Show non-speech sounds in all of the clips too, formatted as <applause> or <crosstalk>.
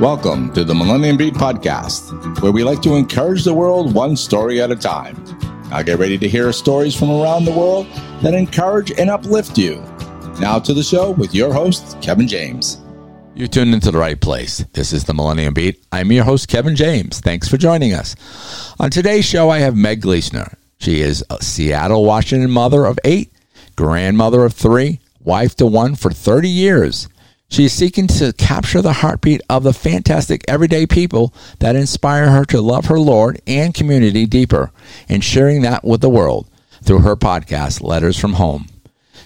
Welcome to the Millennium Beat Podcast, where we like to encourage the world one story at a time. Now get ready to hear stories from around the world that encourage and uplift you. Now to the show with your host, Kevin James. You tuned into the right place. This is the Millennium Beat. I'm your host, Kevin James. Thanks for joining us. On today's show, I have Meg Glesener. She is a Seattle, Washington mother of eight, grandmother of three, wife to one for 30 years. She is seeking to capture the heartbeat of the fantastic everyday people that inspire her to love her Lord and community deeper and sharing that with the world through her podcast, Letters from Home.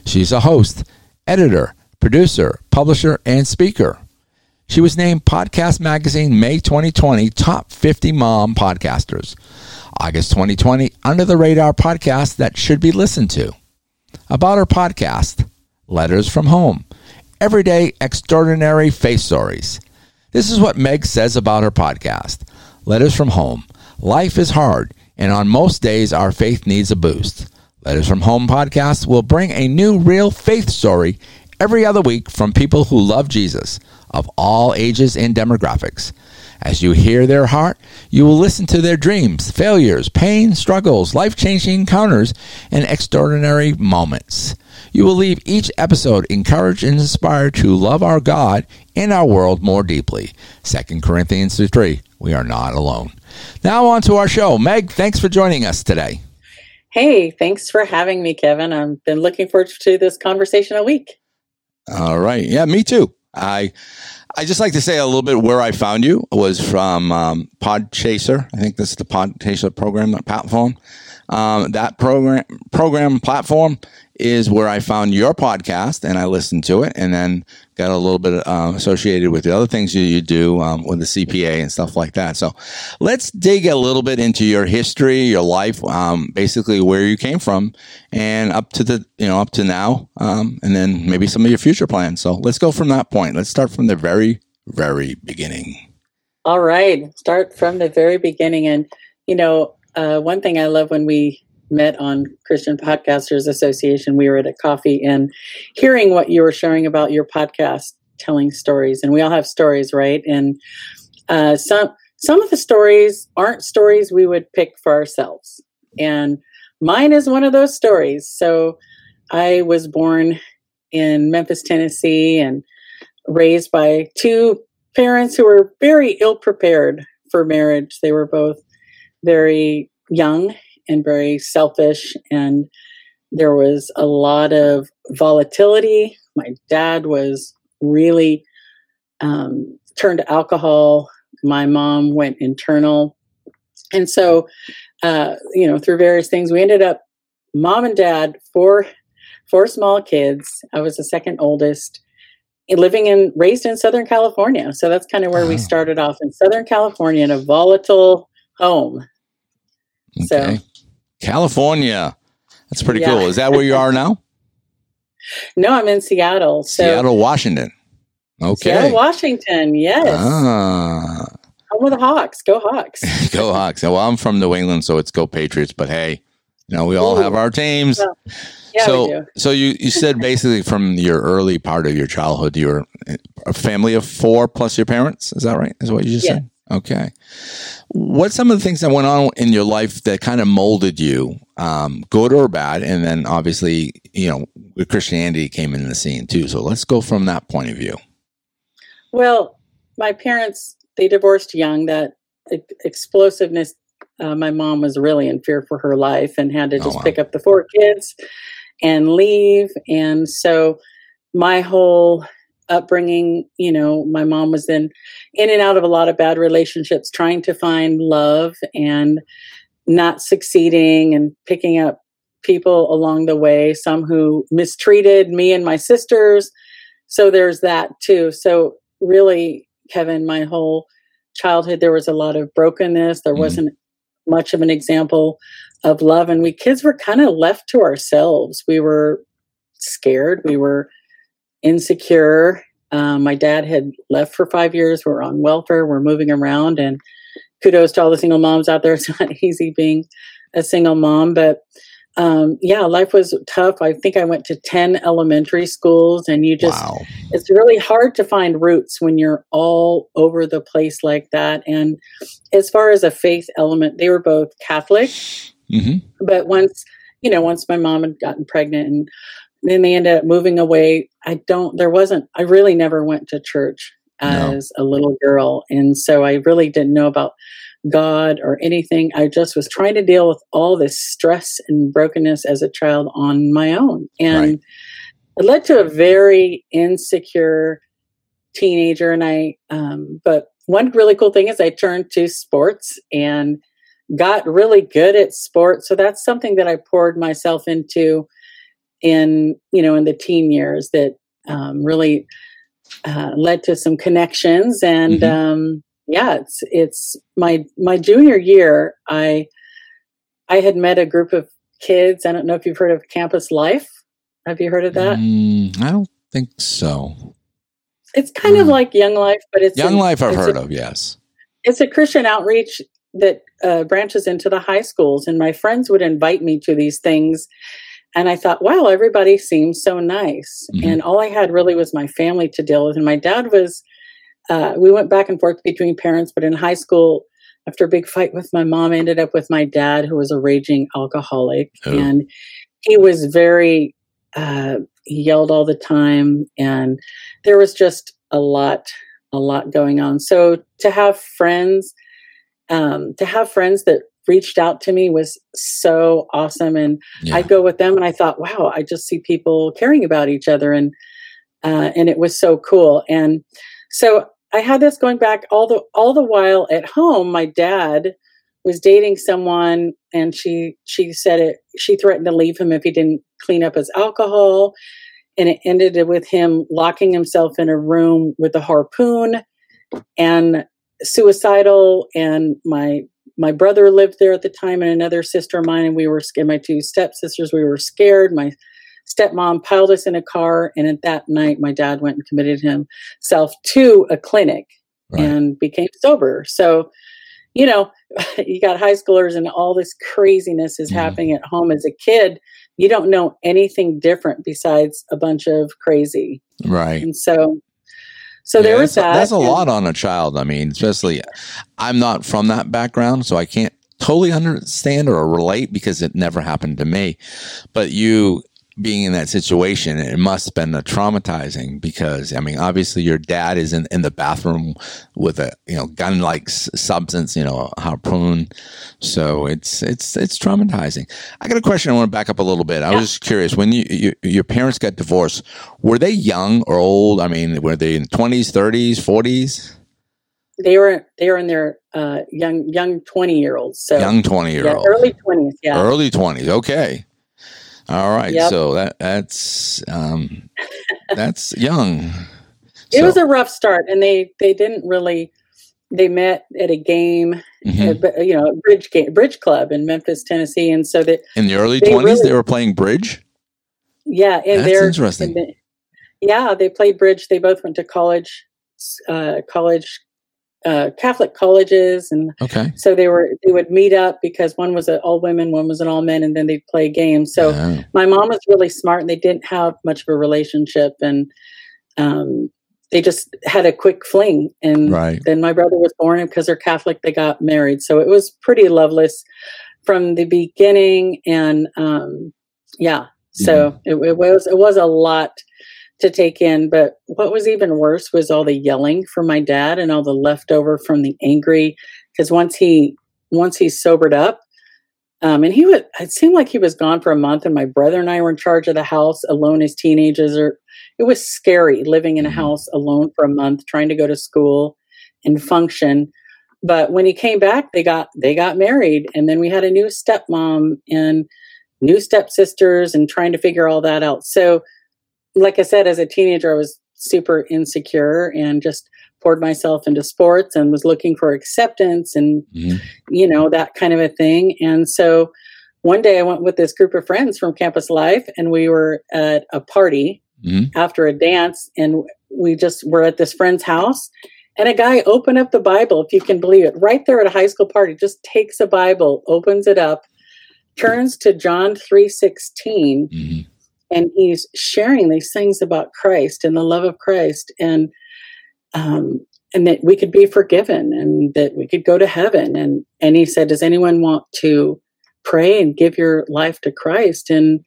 She's a host, editor, producer, publisher, and speaker. She was named Podcast Magazine May 2020 Top 50 Mom Podcasters, August 2020 Under the Radar podcast that should be listened to. About her podcast, Letters from Home everyday, extraordinary face stories. This is what Meg says about her podcast Letters from Home. Life is hard, and on most days, our faith needs a boost. Letters from Home podcast will bring a new, real faith story every other week from people who love Jesus of all ages and demographics. As you hear their heart, you will listen to their dreams, failures, pain, struggles, life changing encounters, and extraordinary moments. You will leave each episode encouraged and inspired to love our God and our world more deeply. 2 Corinthians 3. We are not alone. Now on to our show. Meg, thanks for joining us today. Hey, thanks for having me, Kevin. I've been looking forward to this conversation a week. All right. Yeah, me too. I I just like to say a little bit where I found you was from um, Podchaser. I think this is the Podchaser program platform. Um, that program program platform is where I found your podcast and I listened to it and then got a little bit uh, associated with the other things you, you do um, with the CPA and stuff like that. So let's dig a little bit into your history, your life, um, basically where you came from and up to the, you know, up to now, um, and then maybe some of your future plans. So let's go from that point. Let's start from the very, very beginning. All right. Start from the very beginning. And, you know, uh, one thing I love when we met on Christian Podcasters Association. We were at a coffee and hearing what you were sharing about your podcast, telling stories, and we all have stories, right? And uh, some some of the stories aren't stories we would pick for ourselves, and mine is one of those stories. So I was born in Memphis, Tennessee, and raised by two parents who were very ill prepared for marriage. They were both very young and very selfish and there was a lot of volatility. My dad was really um, turned to alcohol. My mom went internal. And so uh, you know through various things we ended up mom and dad four four small kids. I was the second oldest living in raised in southern california. So that's kind of where we started off in southern california in a volatile home. Okay. so California. That's pretty yeah. cool. Is that where you are now? <laughs> no, I'm in Seattle. So Seattle, Washington. Okay. Seattle, Washington. Yes. Ah. Home of the Hawks. Go Hawks. <laughs> go Hawks. Well, I'm from New England, so it's go Patriots. But hey, you know we all Ooh. have our teams. Well, yeah, so, so you you said basically from your early part of your childhood, you were a family of four plus your parents. Is that right? Is what you just yeah. said? Okay. What's some of the things that went on in your life that kind of molded you, um, good or bad? And then obviously, you know, Christianity came in the scene too. So let's go from that point of view. Well, my parents, they divorced young. That explosiveness, uh, my mom was really in fear for her life and had to oh, just oh, wow. pick up the four kids and leave. And so my whole upbringing you know my mom was in in and out of a lot of bad relationships trying to find love and not succeeding and picking up people along the way some who mistreated me and my sisters. So there's that too. So really kevin my whole childhood there was a lot of brokenness. There mm wasn't much of an example of love. And we kids were kind of left to ourselves. We were scared. We were insecure. Um, my dad had left for five years. We're on welfare. We're moving around, and kudos to all the single moms out there. <laughs> It's not easy being a single mom, but um, yeah, life was tough. I think I went to 10 elementary schools, and you just, wow. it's really hard to find roots when you're all over the place like that. And as far as a faith element, they were both Catholic, hmm but once, you know, once my mom had gotten pregnant and then they ended up moving away, I don't, there wasn't, I really never went to church No. as a little girl. And so I really didn't know about God or anything. I just was trying to deal with all this stress and brokenness as a child on my own. And Right. it led to a very insecure teenager. And I, um, but one really cool thing is I turned to sports and got really good at sports. So that's something that I poured myself into in, you know, in the teen years that um, really uh, led to some connections and Mhm. um, yeah it's it's my my junior year i i had met a group of kids i don't know if you've heard of campus life have you heard of that Mm, I don't think so. it's kind of mm. like young life but it's Young a- Life, I've heard a, of. Yes. it's a christian outreach that uh, branches into the high schools and my friends would invite me to these things and i thought wow everybody seems so nice. Mhm. and all i had really was my family to deal with. And my dad was uh, we went back and forth between parents but in high school after a big fight with my mom I ended up with my dad who was a raging alcoholic. Oh. and he was very uh, he yelled all the time. And there was just a lot a lot going on. So to have friends um, to have friends that reached out to me was so awesome and Yeah. I'd go with them and I thought, wow, I just see people caring about each other and uh, and it was so cool. And so I had this going back all the all the while at home. My dad was dating someone and she she said it she threatened to leave him if he didn't clean up his alcohol and it ended with him locking himself in a room with a harpoon and suicidal and my my brother lived there at the time and another sister of mine and we were scared my two stepsisters we were scared my stepmom piled us in a car and at that night my dad went and committed himself to a clinic Right. and became sober so you know <laughs> you got high schoolers and all this craziness is Mhm. happening at home as a kid you don't know anything different besides a bunch of crazy Right. and so so Yeah, there was that That's a and- lot on a child. I mean, especially I'm not from that background, so I can't totally understand or relate because it never happened to me. But you being in that situation, it must have been a traumatizing because I mean, obviously your dad is in, in the bathroom with a you know gun like substance, you know, a harpoon. So it's it's it's traumatizing. I got a question. I want to back up a little bit. I Yeah. was just curious when you, you your parents got divorced. Were they young or old? I mean, were they in twenties, thirties, forties? they were they were in their uh, young young twenty year olds. So Young twenty year yeah, old, early twenties. Yeah, early twenties. Okay, all right. Yep. So that that's um, that's young. it So- was a rough start, and they they didn't really. They met at a game, mhm. uh, but, you know, a bridge game, bridge club in Memphis, Tennessee, and so that in the early they twenties. really- they were playing bridge. yeah, and That's they're interesting. and they- yeah, they played bridge. They both went to college, uh, college, uh, Catholic colleges, and Okay. so they were they would meet up because one was an all women, one was an all men, and then they'd play games. So my mom was really smart and they didn't have much of a relationship and um, they just had a quick fling and right. then my brother was born and because they're catholic they got married so it was pretty loveless from the beginning and um, yeah so it, it was it was a lot to take in but what was even worse was all the yelling from my dad and all the leftover from the angry because once he once he sobered up um, and he would it seemed like he was gone for a month and my brother and i were in charge of the house alone as teenagers or it was scary living in a Mhm. house alone for a month trying to go to school and function but when he came back they got they got married and then we had a new stepmom and new stepsisters and trying to figure all that out so like i said as a teenager i was super insecure and just poured myself into sports and was looking for acceptance and Mhm. you know, that kind of a thing. And so one day I went with this group of friends from Campus Life and we were at a party Mhm. after a dance and we just were at this friend's house and a guy opened up the Bible, if you can believe it, right there at a high school party, just takes a Bible, opens it up, turns to John 3:16 hmm and he's sharing these things about Christ and the love of Christ and um and that we could be forgiven and that we could go to heaven and and he said does anyone want to pray and give your life to Christ and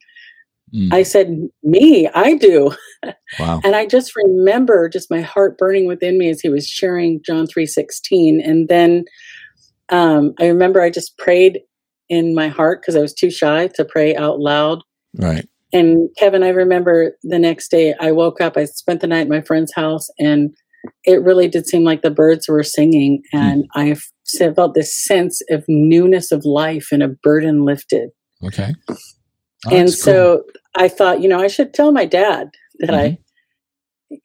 Mm. I said me I do <laughs> Wow. and I just remember just my heart burning within me as he was sharing John 3:16 and then um I remember I just prayed in my heart because I was too shy to pray out loud Right. And Kevin, I remember the next day I woke up, I spent the night at my friend's house, and it really did seem like the birds were singing. And I felt this sense of newness of life and a burden lifted. Okay. Oh, and that's cool. so I thought, you know, I should tell my dad that I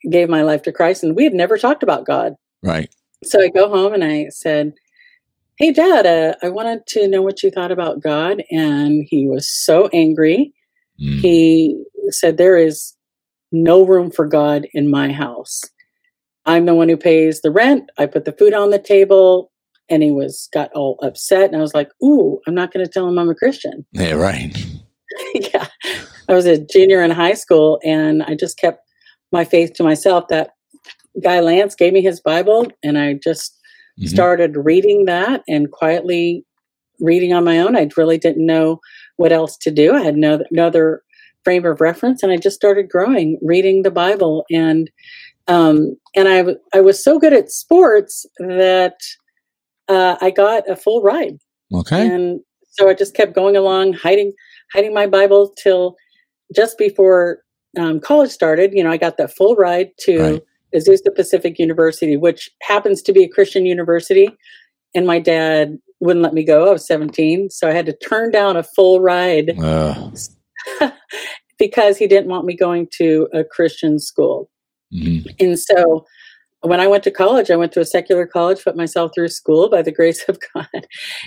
gave my life to Christ. And we had never talked about God. right. So I go home and I said, Hey, dad, uh, I wanted to know what you thought about God. And he was so angry. Mm. he said there is no room for god in my house i'm the one who pays the rent i put the food on the table and he was got all upset and i was like ooh i'm not going to tell him i'm a christian <laughs> Yeah. Right. yeah i was a junior in high school and i just kept my faith to myself that guy lance gave me his bible and i just Mhm. started reading that and quietly reading on my own. I really didn't know what else to do. I had no, no other frame of reference, and I just started growing, reading the Bible, and um, and I w- I was so good at sports that uh, I got a full ride, Okay. and so I just kept going along, hiding hiding my Bible till just before um, college started. You know, I got that full ride to Right. Azusa Pacific University, which happens to be a Christian university. And my dad wouldn't let me go. I was 17. So I had to turn down a full ride Uh, <laughs> because he didn't want me going to a Christian school. mhm. And so when I went to college, I went to a secular college, put myself through school by the grace of God.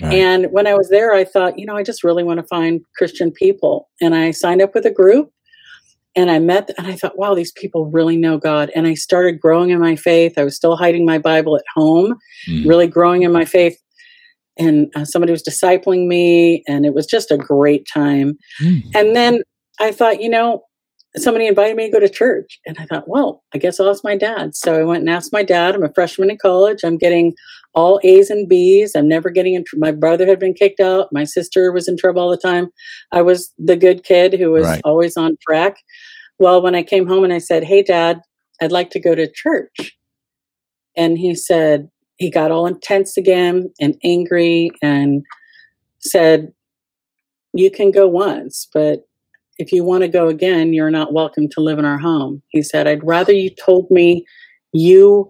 Right. And when I was there, I thought, you know, I just really want to find Christian people. And I signed up with a group and I met, and I thought, wow, these people really know God. And I started growing in my faith. I was still hiding my Bible at home, Mm. really growing in my faith. And uh, somebody was discipling me, and it was just a great time. Mm. And then I thought, you know, somebody invited me to go to church. And I thought, well, I guess I'll ask my dad. So I went and asked my dad. I'm a freshman in college. I'm getting all A's and B's. I'm never getting in. Tr- my brother had been kicked out. My sister was in trouble all the time. I was the good kid who was Right. always on track. Well, when I came home and I said, hey, dad, I'd like to go to church. And he said, he got all intense again and angry and said, you can go once, but if you want to go again, you're not welcome to live in our home. He said, I'd rather you told me you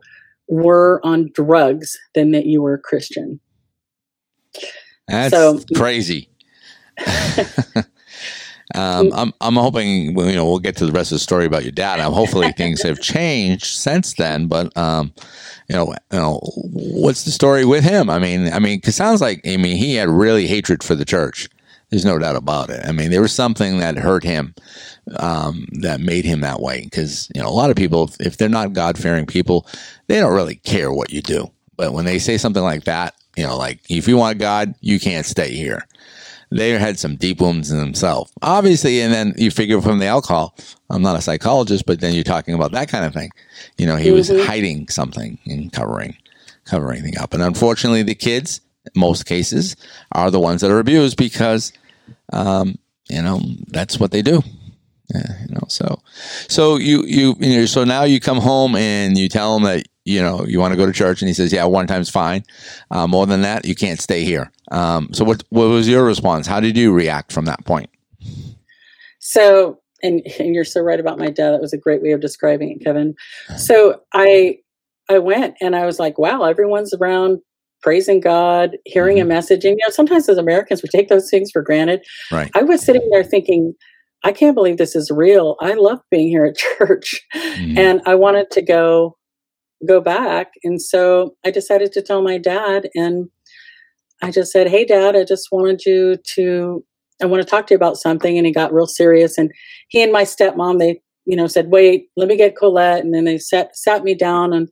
were on drugs than that you were a Christian. That's So- crazy. <laughs> um, I'm I'm hoping you know we'll get to the rest of the story about your dad. Um, hopefully <laughs> things have changed since then. But um, you know, you know, what's the story with him? I mean, I mean, it sounds like I mean he had really hatred for the church. There's no doubt about it. I mean, there was something that hurt him um, that made him that way. Because you know, a lot of people, if they're not God fearing people, they don't really care what you do. But when they say something like that, you know, like if you want God, you can't stay here. They had some deep wounds in themselves, obviously. And then you figure from the alcohol. I'm not a psychologist, but then you're talking about that kind of thing. You know, he was Mhm. hiding something and covering, covering thing up. And unfortunately, the kids, in most cases, are the ones that are abused because, um, you know, that's what they do. Yeah, you know, so, so you, you, you know, so now you come home and you tell them that, you know, you want to go to church and he says, yeah, one time's fine. Uh, more than that, you can't stay here. Um, so what, what was your response? How did you react from that point? So, and, and you're so right about my dad. That was a great way of describing it, Kevin. <sighs> So I, I went and I was like, wow, everyone's around praising God, hearing a message. And, you know, sometimes as Americans, we take those things for granted. Right. I was sitting there thinking, I can't believe this is real. I love being here at <laughs> church. Mhm. and I wanted to go go back and so I decided to tell my dad and I just said, "Hey dad, I just wanted you to I want to talk to you about something." And he got real serious and he and my stepmom they, you know, said, "Wait, let me get Colette." And then they sat sat me down in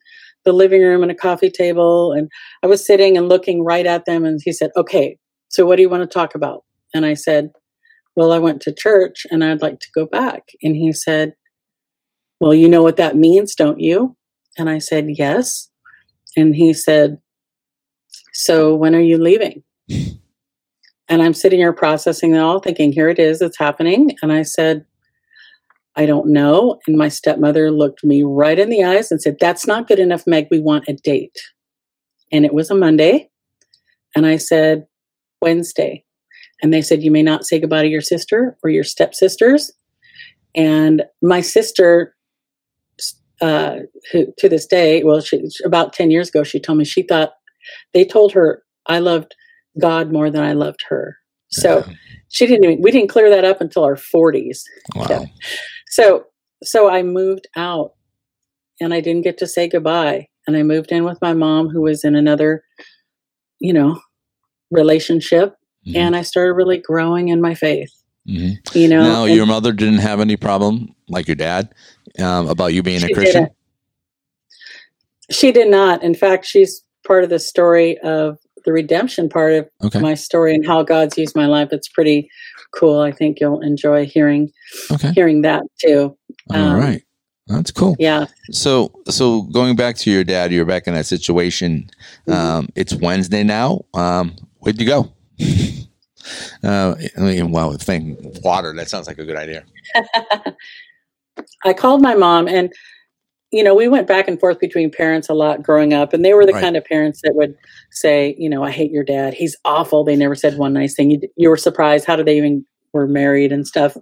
the living room and a coffee table and I was sitting and looking right at them and he said, "Okay, so what do you want to talk about?" And I said, Well, I went to church and I'd like to go back. And he said, Well, you know what that means, don't you? And I said, Yes. And he said, So when are you leaving? <laughs> And I'm sitting here processing it all, thinking, Here it is, it's happening. And I said, I don't know. And my stepmother looked me right in the eyes and said, That's not good enough, Meg. We want a date. And it was a Monday. And I said, Wednesday. And they said, You may not say goodbye to your sister or your stepsisters. And my sister, uh, who to this day, well, she, about 10 years ago, she told me she thought they told her I loved God more than I loved her. So Yeah. she didn't even, we didn't clear that up until our 40s. Wow. Yeah. So, so I moved out and I didn't get to say goodbye. And I moved in with my mom, who was in another, you know, relationship. Mhm. And I started really growing in my faith, Mhm. you know. Now, and your mother didn't have any problem, like your dad, um, about you being a Christian. didn't. She did not. In fact, she's part of the story of the redemption part of Okay. my story and how God's used my life. It's pretty cool. I think you'll enjoy hearing Okay. hearing that too. All um, right. That's cool. Yeah. So, so going back to your dad, you're back in that situation. Mm-hmm. Um, it's Wednesday now. Um, where'd you go? <laughs> uh, I mean, thing water. That sounds like a good idea. <laughs> I called my mom and you know, we went back and forth between parents a lot growing up and they were the Right. kind of parents that would say, you know, I hate your dad. He's awful. They never said one nice thing. You, you were surprised how did they even were married and stuff.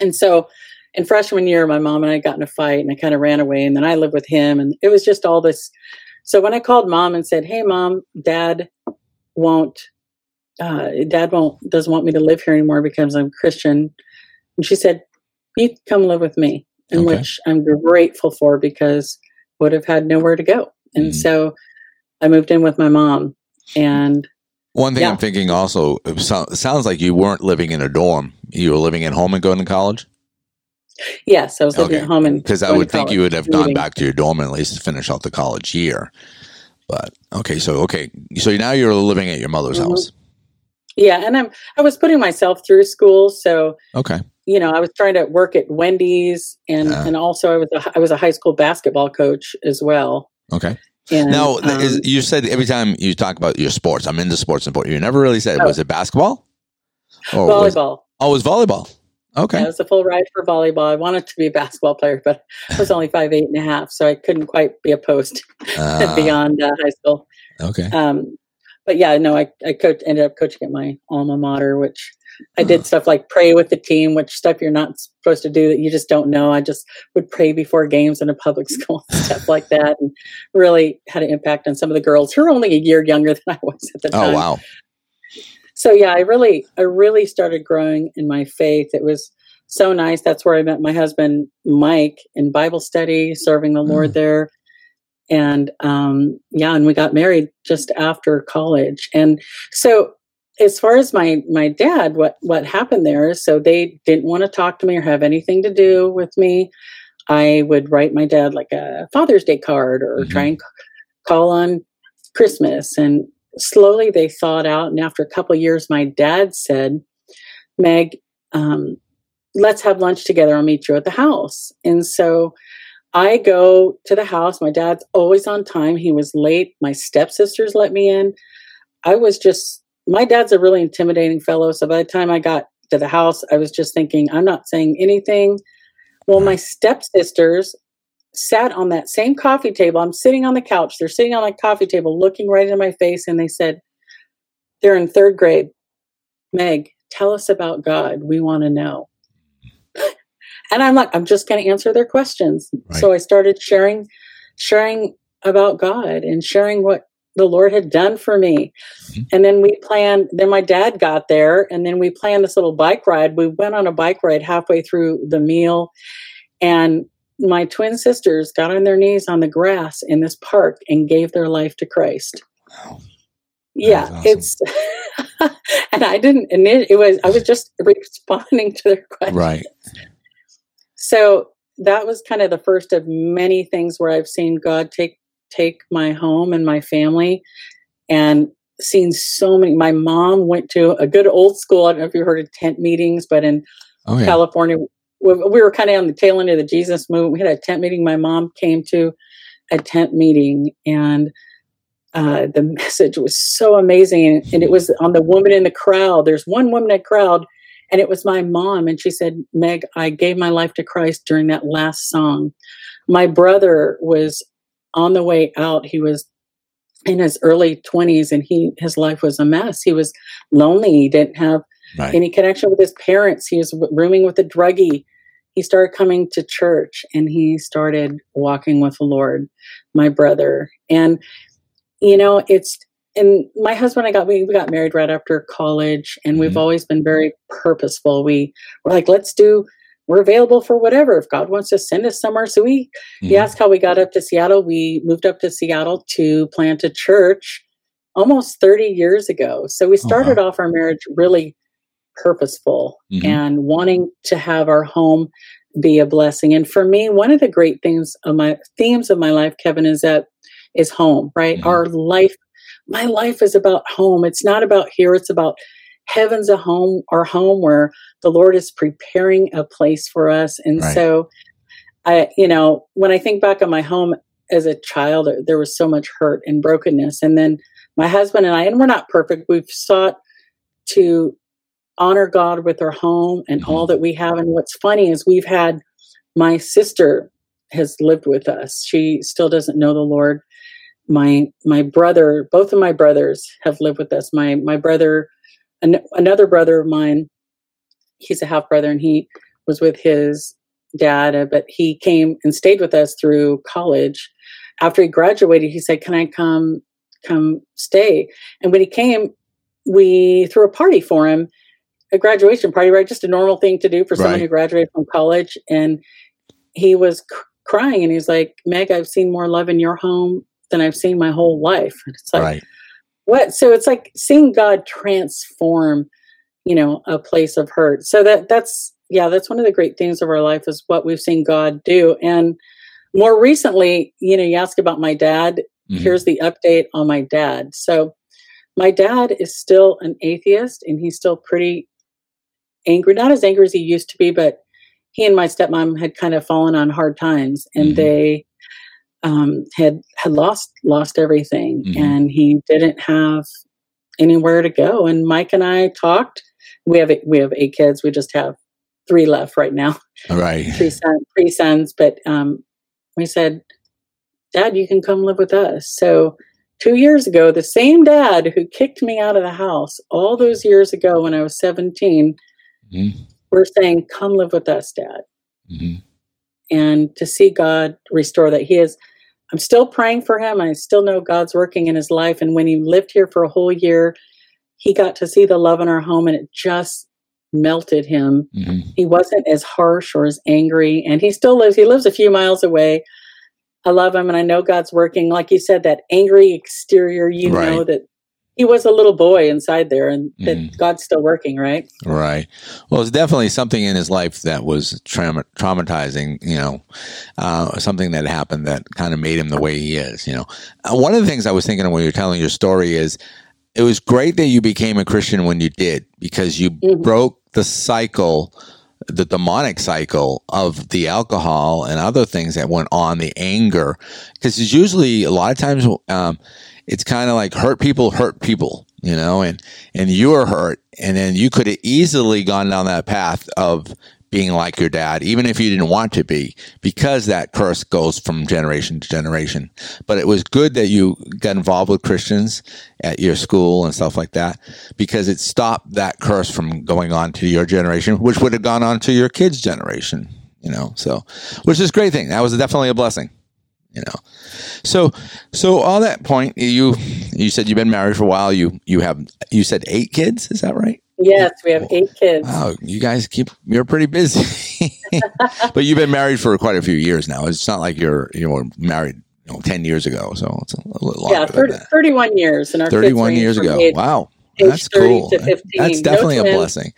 And so in freshman year my mom and I got in a fight and I kind of ran away and then I lived with him and it was just all this so when I called mom and said, "Hey mom, dad won't uh, dad won't doesn't want me to live here anymore because I'm Christian." And she said, "You come live with me." In Okay. which I'm grateful for because would have had nowhere to go. And Mhm. so I moved in with my mom and One thing Yeah. I'm thinking also, it, sounds like you weren't living in a dorm. You were living at home and going to college. yes, I was living Okay. at home and Because I would think you would have gone leaving. back to your dorm and at least to finish out the college year. But okay, so okay, so now you're living at your mother's Mhm. house. Yeah, and I'm I was putting myself through school, so Okay, you know, I was trying to work at Wendy's, and Yeah. and also I was a, I was a high school basketball coach as well. okay. And now, th- is, um, you said every time you talk about your sports, I'm into sports and sport. You never really said Oh. was it basketball? Or was- volleyball. oh, it was volleyball. Okay, Yeah, it was a full ride for volleyball. I wanted to be a basketball player, but I was only five eight and a half, so I couldn't quite be a post <laughs> Ah, beyond uh, high school. okay, Um, but yeah, no, I, I coach, ended up coaching at my alma mater, which I did stuff like pray with the team, which stuff you're not supposed to do that you just don't know. I just would pray before games in a public <laughs> school, stuff like that, and really had an impact on some of the girls who were only a year younger than I was at the time. oh wow, So yeah, I really, I really started growing in my faith. It was so nice. That's where I met my husband, Mike, in Bible study, serving the Lord there. And um, yeah, and we got married just after college. And so, as far as my my dad, what what happened there is, so they didn't want to talk to me or have anything to do with me. I would write my dad like a Father's Day card or Mhm. try and c- call on Christmas. And slowly they thawed out. And after a couple of years, my dad said, Meg, um, let's have lunch together. I'll meet you at the house. And so I go to the house. My dad's always on time. He was late. My stepsisters let me in. I was just, my dad's a really intimidating fellow. So by the time I got to the house, I was just thinking, I'm not saying anything. Well, my stepsisters sat on that same coffee table. I'm sitting on the couch. They're sitting on my coffee table looking right in my face. And they said, they're in third grade. Meg, tell us about God. We want to know. <laughs> and I'm like, I'm just going to answer their questions. Right. So I started sharing, sharing about God and sharing what the Lord had done for me. Mhm. And then we planned, then my dad got there and then we planned this little bike ride. We went on a bike ride halfway through the meal and my twin sisters got on their knees on the grass in this park and gave their life to Christ. Wow. Yeah, That's it's <laughs> and I didn't and it, it was I was just <laughs> responding to their questions. right. So that was kind of the first of many things where I've seen God take take my home and my family and seen so many. My mom went to a good old school. I don't know if you heard of tent meetings, but in oh, yeah. California, we, we were kind of on the tail end of the Jesus movement. We had a tent meeting. My mom came to a tent meeting, and uh, the <laughs> message was so amazing. And it was on the woman in the crowd. There's one woman in the crowd, and it was my mom. And she said, Meg, I gave my life to Christ during that last song. My brother was on the way out. He was in his early 20s and he his life was a mess he was lonely he didn't have right. any connection with his parents he was rooming with a druggie he started coming to church and he started walking with the lord my brother and you know it's and my husband and I got we, we got married right after college and mm-hmm. we've always been very purposeful we were like let's do we're available for whatever if God wants to send us somewhere. So we mm-hmm. he asked how we got up to Seattle. We moved up to Seattle to plant a church almost 30 years ago. So we started uh-huh. off our marriage really purposeful mm-hmm. and wanting to have our home be a blessing. And for me, one of the great things of my themes of my life, Kevin, is that is home, right? Mm-hmm. Our life, my life is about home. It's not about here, it's about heaven's a home, our home where the Lord is preparing a place for us. And right. so, I, you know, when I think back on my home as a child, there was so much hurt and brokenness. And then my husband and I, and we're not perfect, we've sought to honor God with our home and mm-hmm. all that we have. And what's funny is we've had my sister has lived with us. She still doesn't know the Lord. My my brother, both of my brothers have lived with us. My my brother an- another brother of mine, he's a half brother, and he was with his dad, uh, but he came and stayed with us through college. After he graduated, he said, "Can I come come stay?" And when he came, we threw a party for him, a graduation party, right? Just a normal thing to do for someone who graduated from college. And he was c- crying, and he's like, "Meg, I've seen more love in your home than I've seen my whole life." And it's like. Right what so it's like seeing god transform you know a place of hurt so that that's yeah that's one of the great things of our life is what we've seen god do and more recently you know you ask about my dad mm-hmm. here's the update on my dad so my dad is still an atheist and he's still pretty angry not as angry as he used to be but he and my stepmom had kind of fallen on hard times and mm-hmm. they um, had had lost lost everything, mm-hmm. and he didn't have anywhere to go. And Mike and I talked. We have we have eight kids. We just have three left right now. All right, <laughs> three sons, three sons. But um, we said, Dad, you can come live with us. So two years ago, the same dad who kicked me out of the house all those years ago when I was 17, mm-hmm. we're saying, Come live with us, Dad. Mm-hmm. And to see God restore that. He is I'm still praying for him. I still know God's working in his life. And when he lived here for a whole year, he got to see the love in our home and it just melted him. Mm-hmm. He wasn't as harsh or as angry. And he still lives, he lives a few miles away. I love him and I know God's working. Like you said, that angry exterior, you right. know that he was a little boy inside there and that mm. God's still working, right? Right. Well, it's definitely something in his life that was trauma- traumatizing, you know, uh, something that happened that kind of made him the way he is, you know. Uh, one of the things I was thinking of when you're telling your story is it was great that you became a Christian when you did because you mm-hmm. broke the cycle the demonic cycle of the alcohol and other things that went on, the anger, because it's usually a lot of times um, it's kind of like hurt people hurt people, you know, and, and you were hurt. And then you could have easily gone down that path of being like your dad, even if you didn't want to be, because that curse goes from generation to generation. But it was good that you got involved with Christians at your school and stuff like that, because it stopped that curse from going on to your generation, which would have gone on to your kids' generation, you know, so, which is a great thing. That was definitely a blessing you know. So so all that point you you said you've been married for a while. You you have you said eight kids is that right? Yes we have eight kids. Wow you guys keep you're pretty busy. <laughs> But you've been married for quite a few years now. It's not like you're you know married you know 10 years ago so it's a little longer yeah 30, 31 years and our 31 years ago. age, wow that's cool. that's definitely no a blessing.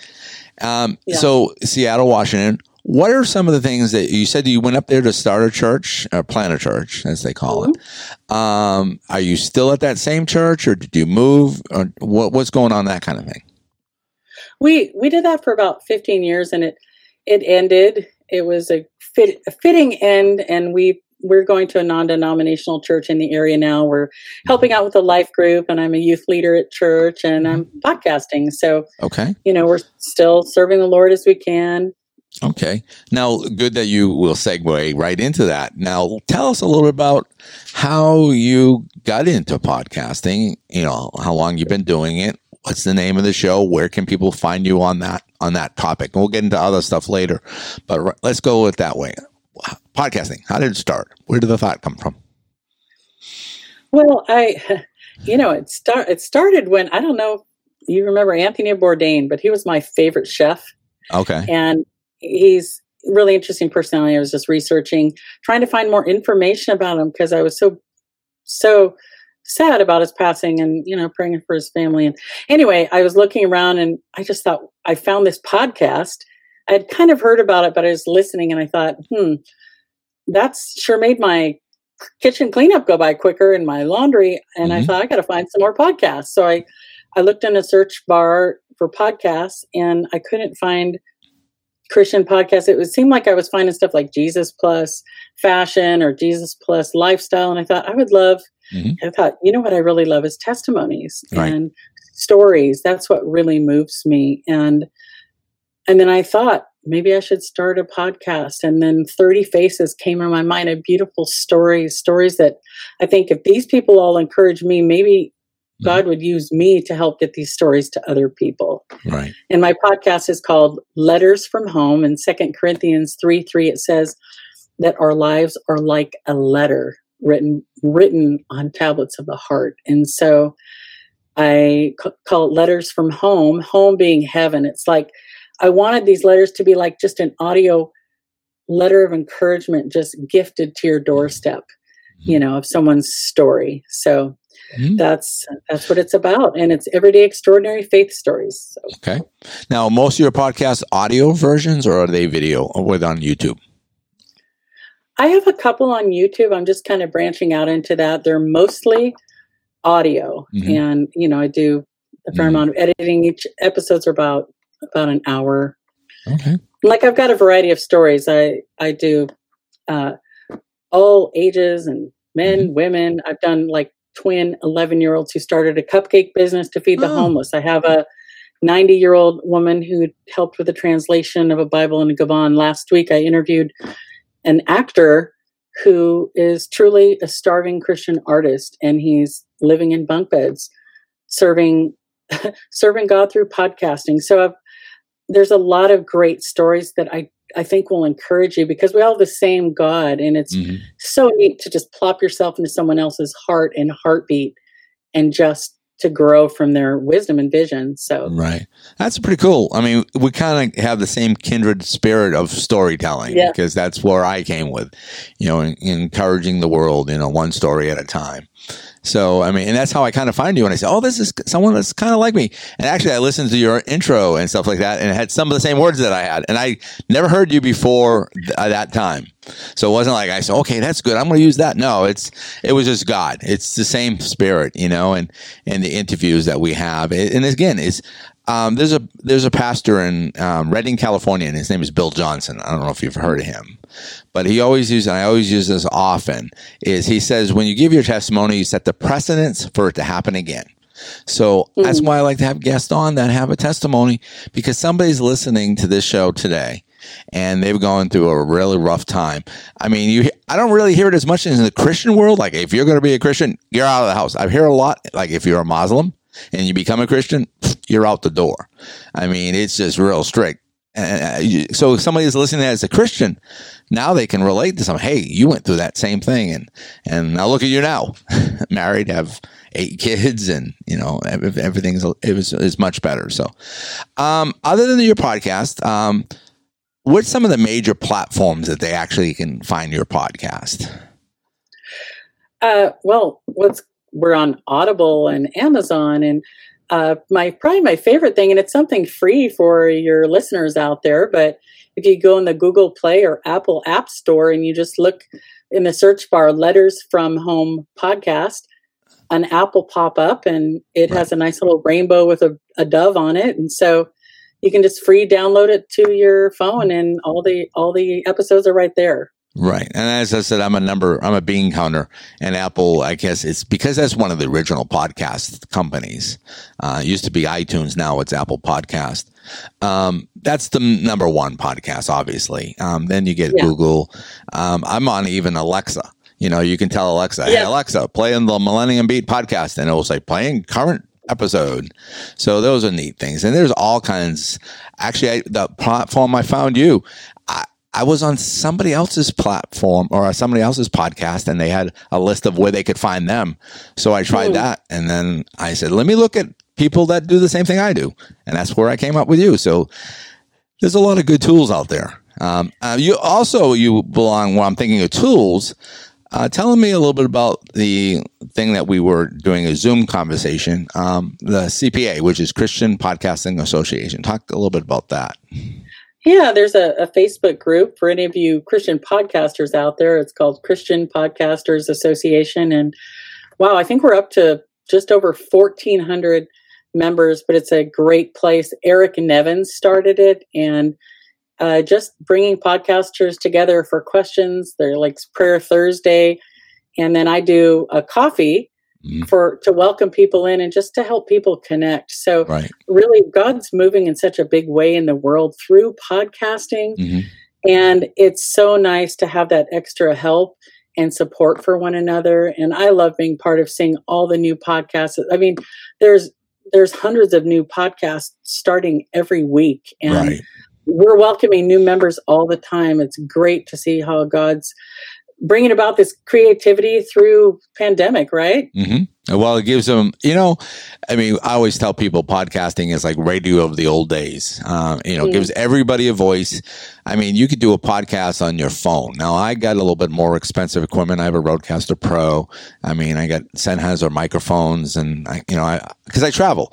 Um, yeah. so seattle washington what are some of the things that you said you went up there to start a church, or plant a church, as they call mm-hmm. it? Um, are you still at that same church, or did you move, or what, what's going on? That kind of thing. We we did that for about fifteen years, and it it ended. It was a, fit, a fitting end, and we we're going to a non-denominational church in the area now. We're helping out with a life group, and I'm a youth leader at church, and I'm mm-hmm. podcasting. So, okay, you know, we're still serving the Lord as we can. Okay. Now, good that you will segue right into that. Now, tell us a little bit about how you got into podcasting. You know, how long you've been doing it. What's the name of the show? Where can people find you on that on that topic? And we'll get into other stuff later. But let's go with that way podcasting? How did it start? Where did the thought come from? Well, I, <laughs> you know, it start it started when I don't know. You remember Anthony Bourdain, but he was my favorite chef. Okay, and he's really interesting personality. I was just researching, trying to find more information about him because I was so so sad about his passing and you know praying for his family and anyway i was looking around and i just thought i found this podcast i had kind of heard about it but i was listening and i thought hmm that's sure made my kitchen cleanup go by quicker and my laundry. And mm-hmm. I thought I got to find some more podcasts. So I, I looked in a search bar for podcasts and I couldn't find Christian podcasts. It would seem like I was finding stuff like Jesus plus fashion or Jesus plus lifestyle. And I thought I would love, mm-hmm. I thought, you know what I really love is testimonies right. and stories. That's what really moves me. And, and then I thought, maybe I should start a podcast. And then 30 Faces came in my mind of beautiful stories, stories that I think if these people all encourage me, maybe. God would use me to help get these stories to other people. Right. And my podcast is called Letters from Home. In Second Corinthians 3 3, it says that our lives are like a letter written written on tablets of the heart. And so I call it Letters from Home, home being heaven. It's like I wanted these letters to be like just an audio letter of encouragement just gifted to your doorstep, you hmm. know, of someone's story. So mm-hmm. that's that's what it's about. And it's everyday extraordinary faith stories. So. Okay. Now most of your podcast audio versions or are they video or with on YouTube? I have a couple on YouTube. I'm just kind of branching out into that. They're mostly audio. Mm-hmm. And, you know, I do a fair mm-hmm. amount of editing. Each episodes are about about an hour. Okay. Like I've got a variety of stories. I I do uh, all ages and men, mm-hmm. women. I've done like twin 11 year olds who started a cupcake business to feed the oh. homeless. I have a 90 year old woman who helped with the translation of a Bible in Gabon. Last week, I interviewed an actor who is truly a starving Christian artist, and he's living in bunk beds, serving <laughs> serving God through podcasting. So I've there's a lot of great stories that I I think will encourage you because we all have the same God, and it's mm-hmm. so neat to just plop yourself into someone else's heart and heartbeat, and just to grow from their wisdom and vision. So right, that's pretty cool. I mean, we kind of have the same kindred spirit of storytelling yeah. because that's where I came with, you know, in, encouraging the world, you know, one story at a time. So, I mean, and that's how I kind of find you. And I say, oh, this is someone that's kind of like me. And actually, I listened to your intro and stuff like that, and it had some of the same words that I had. And I never heard you before th- that time. So it wasn't like I said, okay, that's good. I'm going to use that. No, it's, it was just God. It's the same spirit, you know, and, and the interviews that we have. And again, is um, there's a there's a pastor in um, Redding, California, and his name is Bill Johnson. I don't know if you've heard of him, but he always uses, and I always use this often, is he says when you give your testimony, you set the precedence for it to happen again. So mm-hmm. that's why I like to have guests on that have a testimony because somebody's listening to this show today and they've gone through a really rough time. I mean, you I don't really hear it as much as in the Christian world. Like if you're going to be a Christian, you're out of the house. I hear a lot. Like if you're a Muslim and you become a Christian, you're out the door. I mean, it's just real strict. And uh, so if somebody is listening as a Christian, now they can relate to some. Hey, you went through that same thing, and and now look at you now, <laughs> married, have eight kids, and you know everything's it was is much better. So, um, other than your podcast, um, what's some of the major platforms that they actually can find your podcast? Uh, well, what's we're on Audible and Amazon and uh, my probably my favorite thing, and it's something free for your listeners out there. But if you go in the Google Play or Apple App Store and you just look in the search bar, "Letters from Home" podcast, an app will pop up, and it right. has a nice little rainbow with a, a dove on it, and so you can just free download it to your phone, and all the all the episodes are right there. Right. And as I said, I'm a number, I'm a bean counter. And Apple, I guess it's because that's one of the original podcast companies. Uh, used to be iTunes. Now it's Apple Podcast. Um, that's the number one podcast, obviously. Um, then you get yeah. Google. Um, I'm on even Alexa. You know, you can tell Alexa, hey, Alexa, play in the Millennium Beat podcast. And it will say playing current episode. So those are neat things. And there's all kinds. Actually, I, the platform I found you, I, was on somebody else's platform or somebody else's podcast and they had a list of where they could find them. So I tried mm. that and then I said, let me look at people that do the same thing I do. And that's where I came up with you. So there's a lot of good tools out there. Um, uh, you also, you belong, well, I'm thinking of tools. Uh, telling me a little bit about the thing that we were doing a Zoom conversation, um, the CPA, which is Christian Podcasting Association. Talk a little bit about that. Yeah, there's a, a, Facebook group for any of you Christian podcasters out there. It's called Christian Podcasters Association. And wow, I think we're up to just over 1,400 members, but it's a great place. Eric Nevins started it and uh, just bringing podcasters together for questions. They're like Prayer Thursday. And then I do a coffee mm-hmm. for to welcome people in and just to help people connect. So right. really God's moving in such a big way in the world through podcasting. Mm-hmm. And it's so nice to have that extra help and support for one another. And I love being part of seeing all the new podcasts. I mean, there's there's hundreds of new podcasts starting every week. And right. we're welcoming new members all the time. It's great to see how God's bringing about this creativity through pandemic, right? Mm-hmm. Well, it gives them, you know, I mean, I always tell people podcasting is like radio of the old days. Um, you know, mm. gives everybody a voice. I mean, you could do a podcast on your phone. Now, I got a little bit more expensive equipment. I have a Rodecaster Pro. I mean, I got Sennheiser microphones, and I, you know, I because I travel.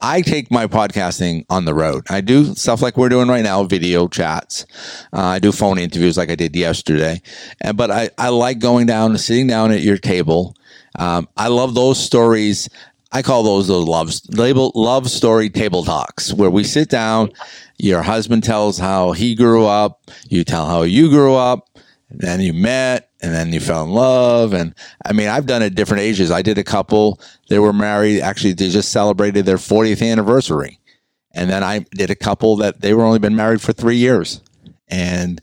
I take my podcasting on the road. I do stuff like we're doing right now, video chats. Uh, I do phone interviews like I did yesterday. And, but I, I like going down and sitting down at your table. Um, I love those stories. I call those the love label love story table talks where we sit down. Your husband tells how he grew up. You tell how you grew up. Then you met and then you fell in love. And I mean, I've done it different ages. I did a couple. They were married. Actually, they just celebrated their 40th anniversary. And then I did a couple that they were only been married for three years. And,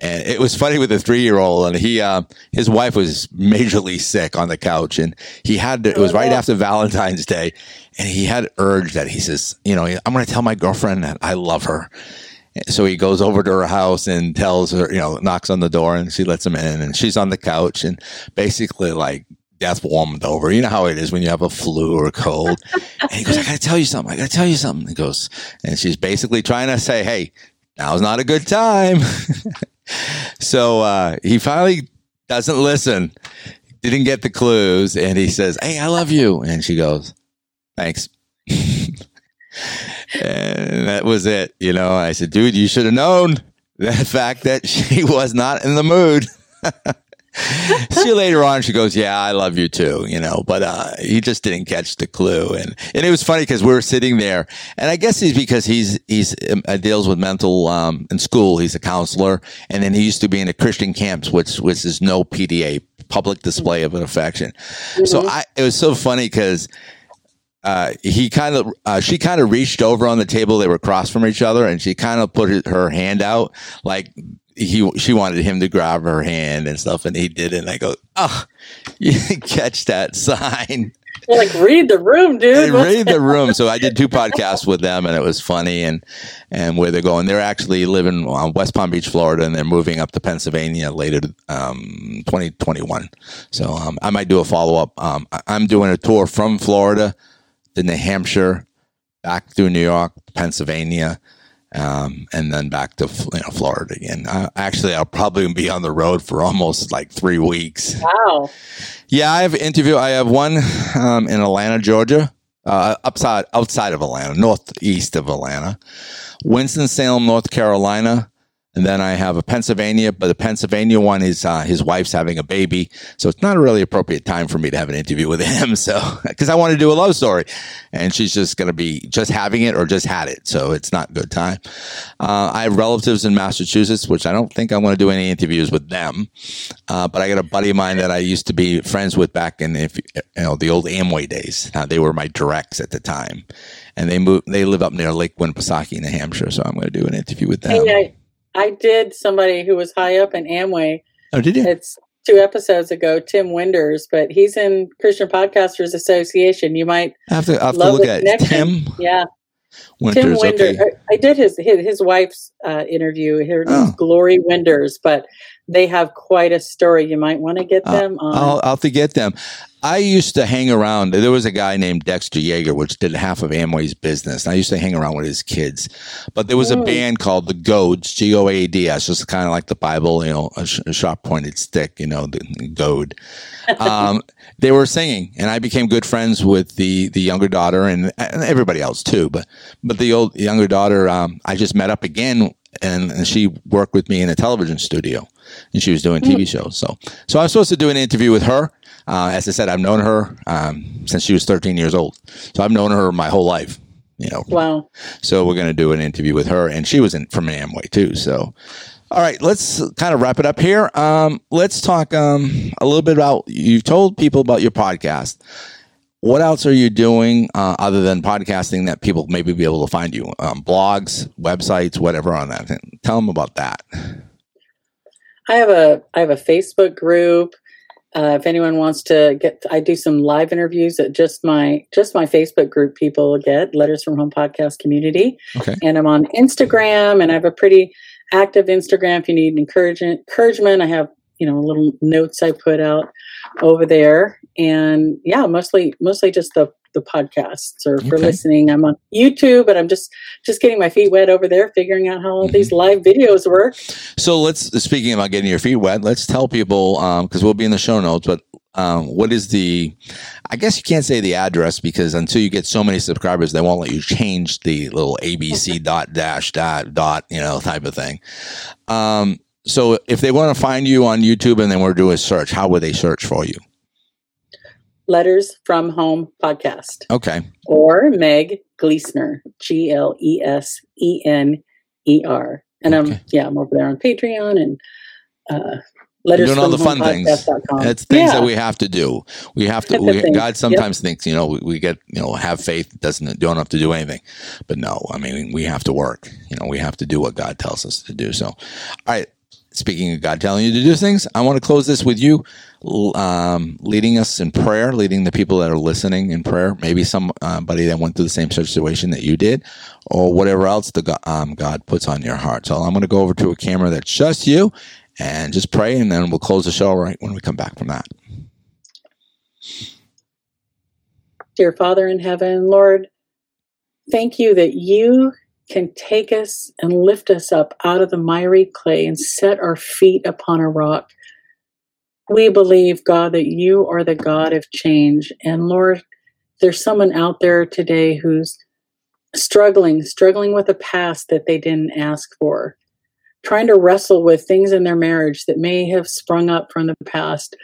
and it was funny with the three year old and he, uh, his wife was majorly sick on the couch and he had to, it was right after Valentine's Day and he had urge that he says, you know, I'm going to tell my girlfriend that I love her so he goes over to her house and tells her, you know, knocks on the door and she lets him in and she's on the couch and basically like death warmed over. You know how it is when you have a flu or a cold. <laughs> and he goes, I gotta tell you something. I gotta tell you something. He goes, and she's basically trying to say, Hey, now's not a good time. <laughs> so, uh, he finally doesn't listen, didn't get the clues. And he says, Hey, I love you. And she goes, thanks <laughs> and that was it. You know, I said, dude, you should have known the <laughs> fact that she was not in the mood. <laughs> See later on, she goes, "Yeah, I love you too," you know. But uh, he just didn't catch the clue, and and it was funny because we were sitting there, and I guess he's because he's he's um, uh, deals with mental um, in school. He's a counselor, and then he used to be in the Christian camps, which which is no PDA, public display of an affection. Mm-hmm. So I, it was so funny because uh, he kind of, uh, she kind of reached over on the table. They were across from each other and she kind of put her hand out like he, she wanted him to grab her hand and stuff. And he did it. And I go, Oh, you catch that sign. You're like, read the room, dude. read the room. So I did two podcasts with them and it was funny and, and where they're going. They're actually living on West Palm Beach, Florida, and they're moving up to Pennsylvania later, um, 2021. So, um, I might do a follow up. Um, I'm doing a tour from Florida to New Hampshire, back through New York, Pennsylvania, um, and then back to you know Florida again. Uh, actually, I'll probably be on the road for almost like three weeks. Wow. Yeah, I have interview. I have one um, in Atlanta, Georgia, uh, upside outside of Atlanta, northeast of Atlanta, Winston Salem, North Carolina, and then I have a Pennsylvania, but the Pennsylvania one is uh, his wife's having a baby. So it's not a really appropriate time for me to have an interview with him. <laughs> So, because I want to do a love story and she's just going to be just having it or just had it. So it's not good time. Uh, I have relatives in Massachusetts, which I don't think I want to do any interviews with them. Uh, but I got a buddy of mine that I used to be friends with back in, if, you know, the old Amway days. Uh, they were my directs at the time and they move, they live up near Lake Winnipesaukee, New Hampshire. So I'm going to do an interview with them. Hey, I did somebody who was high up in Amway. Oh, did you? It's two episodes ago, Tim Winders, but he's in Christian Podcasters Association. You might I have to, I have to look at it. Tim. Yeah. Winters, Tim Winders. okay. I did his his, his wife's uh, interview. Her Oh. Glory Winders, but they have quite a story. You might want to get Uh, them on. I'll, I'll have to get them. I used to hang around. There was a guy named Dexter Yager, which did half of Amway's business. And I used to hang around with his kids. But there was a Mm. band called the Goads, G O A D S, just kind of like the Bible, you know, a, sh- a sharp pointed stick, you know, the, the goad. Um, <laughs> they were singing, and I became good friends with the the younger daughter and, and everybody else too. But but the old younger daughter, um, I just met up again, and, and she worked with me in a television studio, and she was doing TV shows. So so I was supposed to do an interview with her. Uh, as I said, I've known her um, since she was 13 years old, so I've known her my whole life. You know, wow. so we're going to do an interview with her, and she was in from Amway too. So, all right, let's kind of wrap it up here. Um, let's talk um, a little bit about. You've told people about your podcast. What else are you doing uh, other than podcasting that people maybe be able to find you? Um, blogs, websites, whatever on that. Tell them about that. I have a I have a Facebook group. Uh, if anyone wants to get, I do some live interviews that just my just my Facebook group people get. Letters from Home Podcast Community, Okay. and I'm on Instagram, and I have a pretty active Instagram. If you need encouragement, encouragement, I have you know little notes I put out over there, and yeah, mostly mostly just the the podcasts or for Okay. listening. I'm on YouTube, but I'm just just getting my feet wet over there, figuring out how all these live videos work. So let's speaking about getting your feet wet. Let's tell people because we'll be in the show notes. But um, what is the? I guess you can't say the address because until you get so many subscribers, they won't let you change the little ABC dot dash dot dot you know type of thing. Um, so if they want to find you on YouTube and they want to do a search, how would they search for you? Letters from Home podcast Okay, or Meg Glesener, G L E S E N E R. And I'm, yeah, I'm over there on Patreon and uh, letters doing all the fun things. it's things yeah. that we have to do. We have to. We. God sometimes thinks you know we, we get you know have faith doesn't don't have to do anything, but no, I mean we have to work. You know we have to do what God tells us to do. So, all right. Speaking of God telling you to do things, I want to close this with you um, leading us in prayer, leading the people that are listening in prayer. Maybe somebody that went through the same situation that you did, or whatever else the go- um, God puts on your heart. So I'm going to go over to a camera that's just you, and just pray, and then we'll close the show right when we come back from that. Dear Father in heaven, Lord, thank you that you can take us and lift us up out of the miry clay and set our feet upon a rock. We believe, God, that you are the God of change. And Lord, there's someone out there today who's struggling, struggling with a past that they didn't ask for, trying to wrestle with things in their marriage that may have sprung up from the past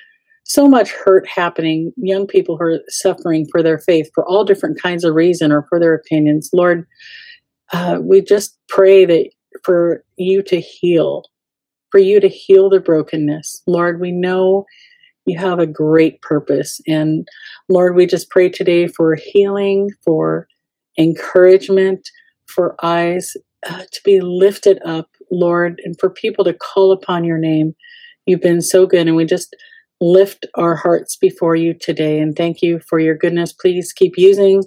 so much hurt happening young people who are suffering for their faith for all different kinds of reason or for their opinions lord uh, we just pray that for you to heal for you to heal the brokenness. Lord we know you have a great purpose. And lord we just pray today for healing for encouragement for eyes uh, to be lifted up lord and for people to call upon your name. You've been so good and we just lift our hearts before you today. And thank you for your goodness. Please keep using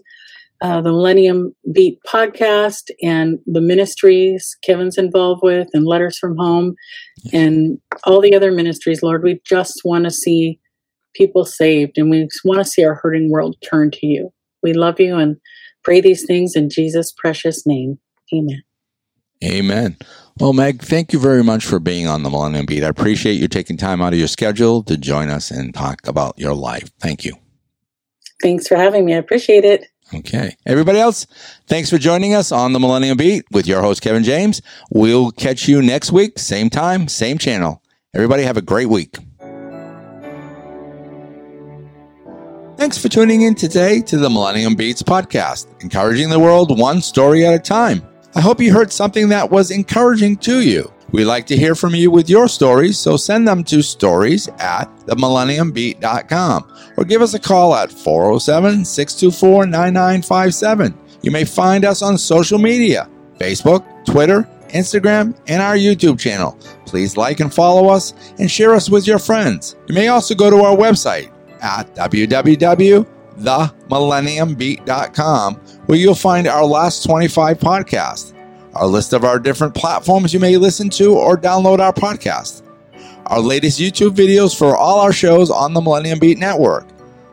uh, the Millennium Beat podcast and the ministries Kevin's involved with and Letters from Home and all the other ministries. Lord, we just want to see people saved and we want to see our hurting world turn to you. We love you and pray these things in Jesus' precious name. Amen. Amen. Well, Meg, thank you very much for being on the Millennium Beat. I appreciate you taking time out of your schedule to join us and talk about your life. Thank you. Thanks for having me. I appreciate it. Okay. Everybody else, thanks for joining us on the Millennium Beat with your host, Kevin James. We'll catch you next week, same time, same channel. Everybody have a great week. Thanks for tuning in today to the Millennium Beats podcast, encouraging the world one story at a time. I hope you heard something that was encouraging to you. We'd like to hear from you with your stories, so send them to stories at themillenniumbeat.com or give us a call at 407 624 9957. You may find us on social media Facebook, Twitter, Instagram, and our YouTube channel. Please like and follow us and share us with your friends. You may also go to our website at www.themillenniumbeat.com where you'll find our last 25 podcasts, our list of our different platforms you may listen to or download our podcast, our latest YouTube videos for all our shows on the Millennium Beat Network,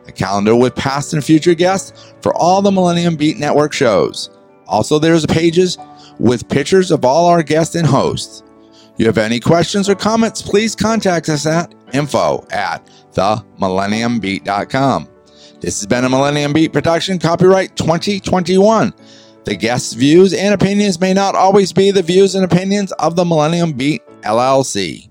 a calendar with past and future guests for all the Millennium Beat Network shows. Also, there's pages with pictures of all our guests and hosts. If You have any questions or comments, please contact us at info at themillenniumbeat.com. This has been a Millennium Beat production, copyright 2021. The guests' views and opinions may not always be the views and opinions of the Millennium Beat LLC.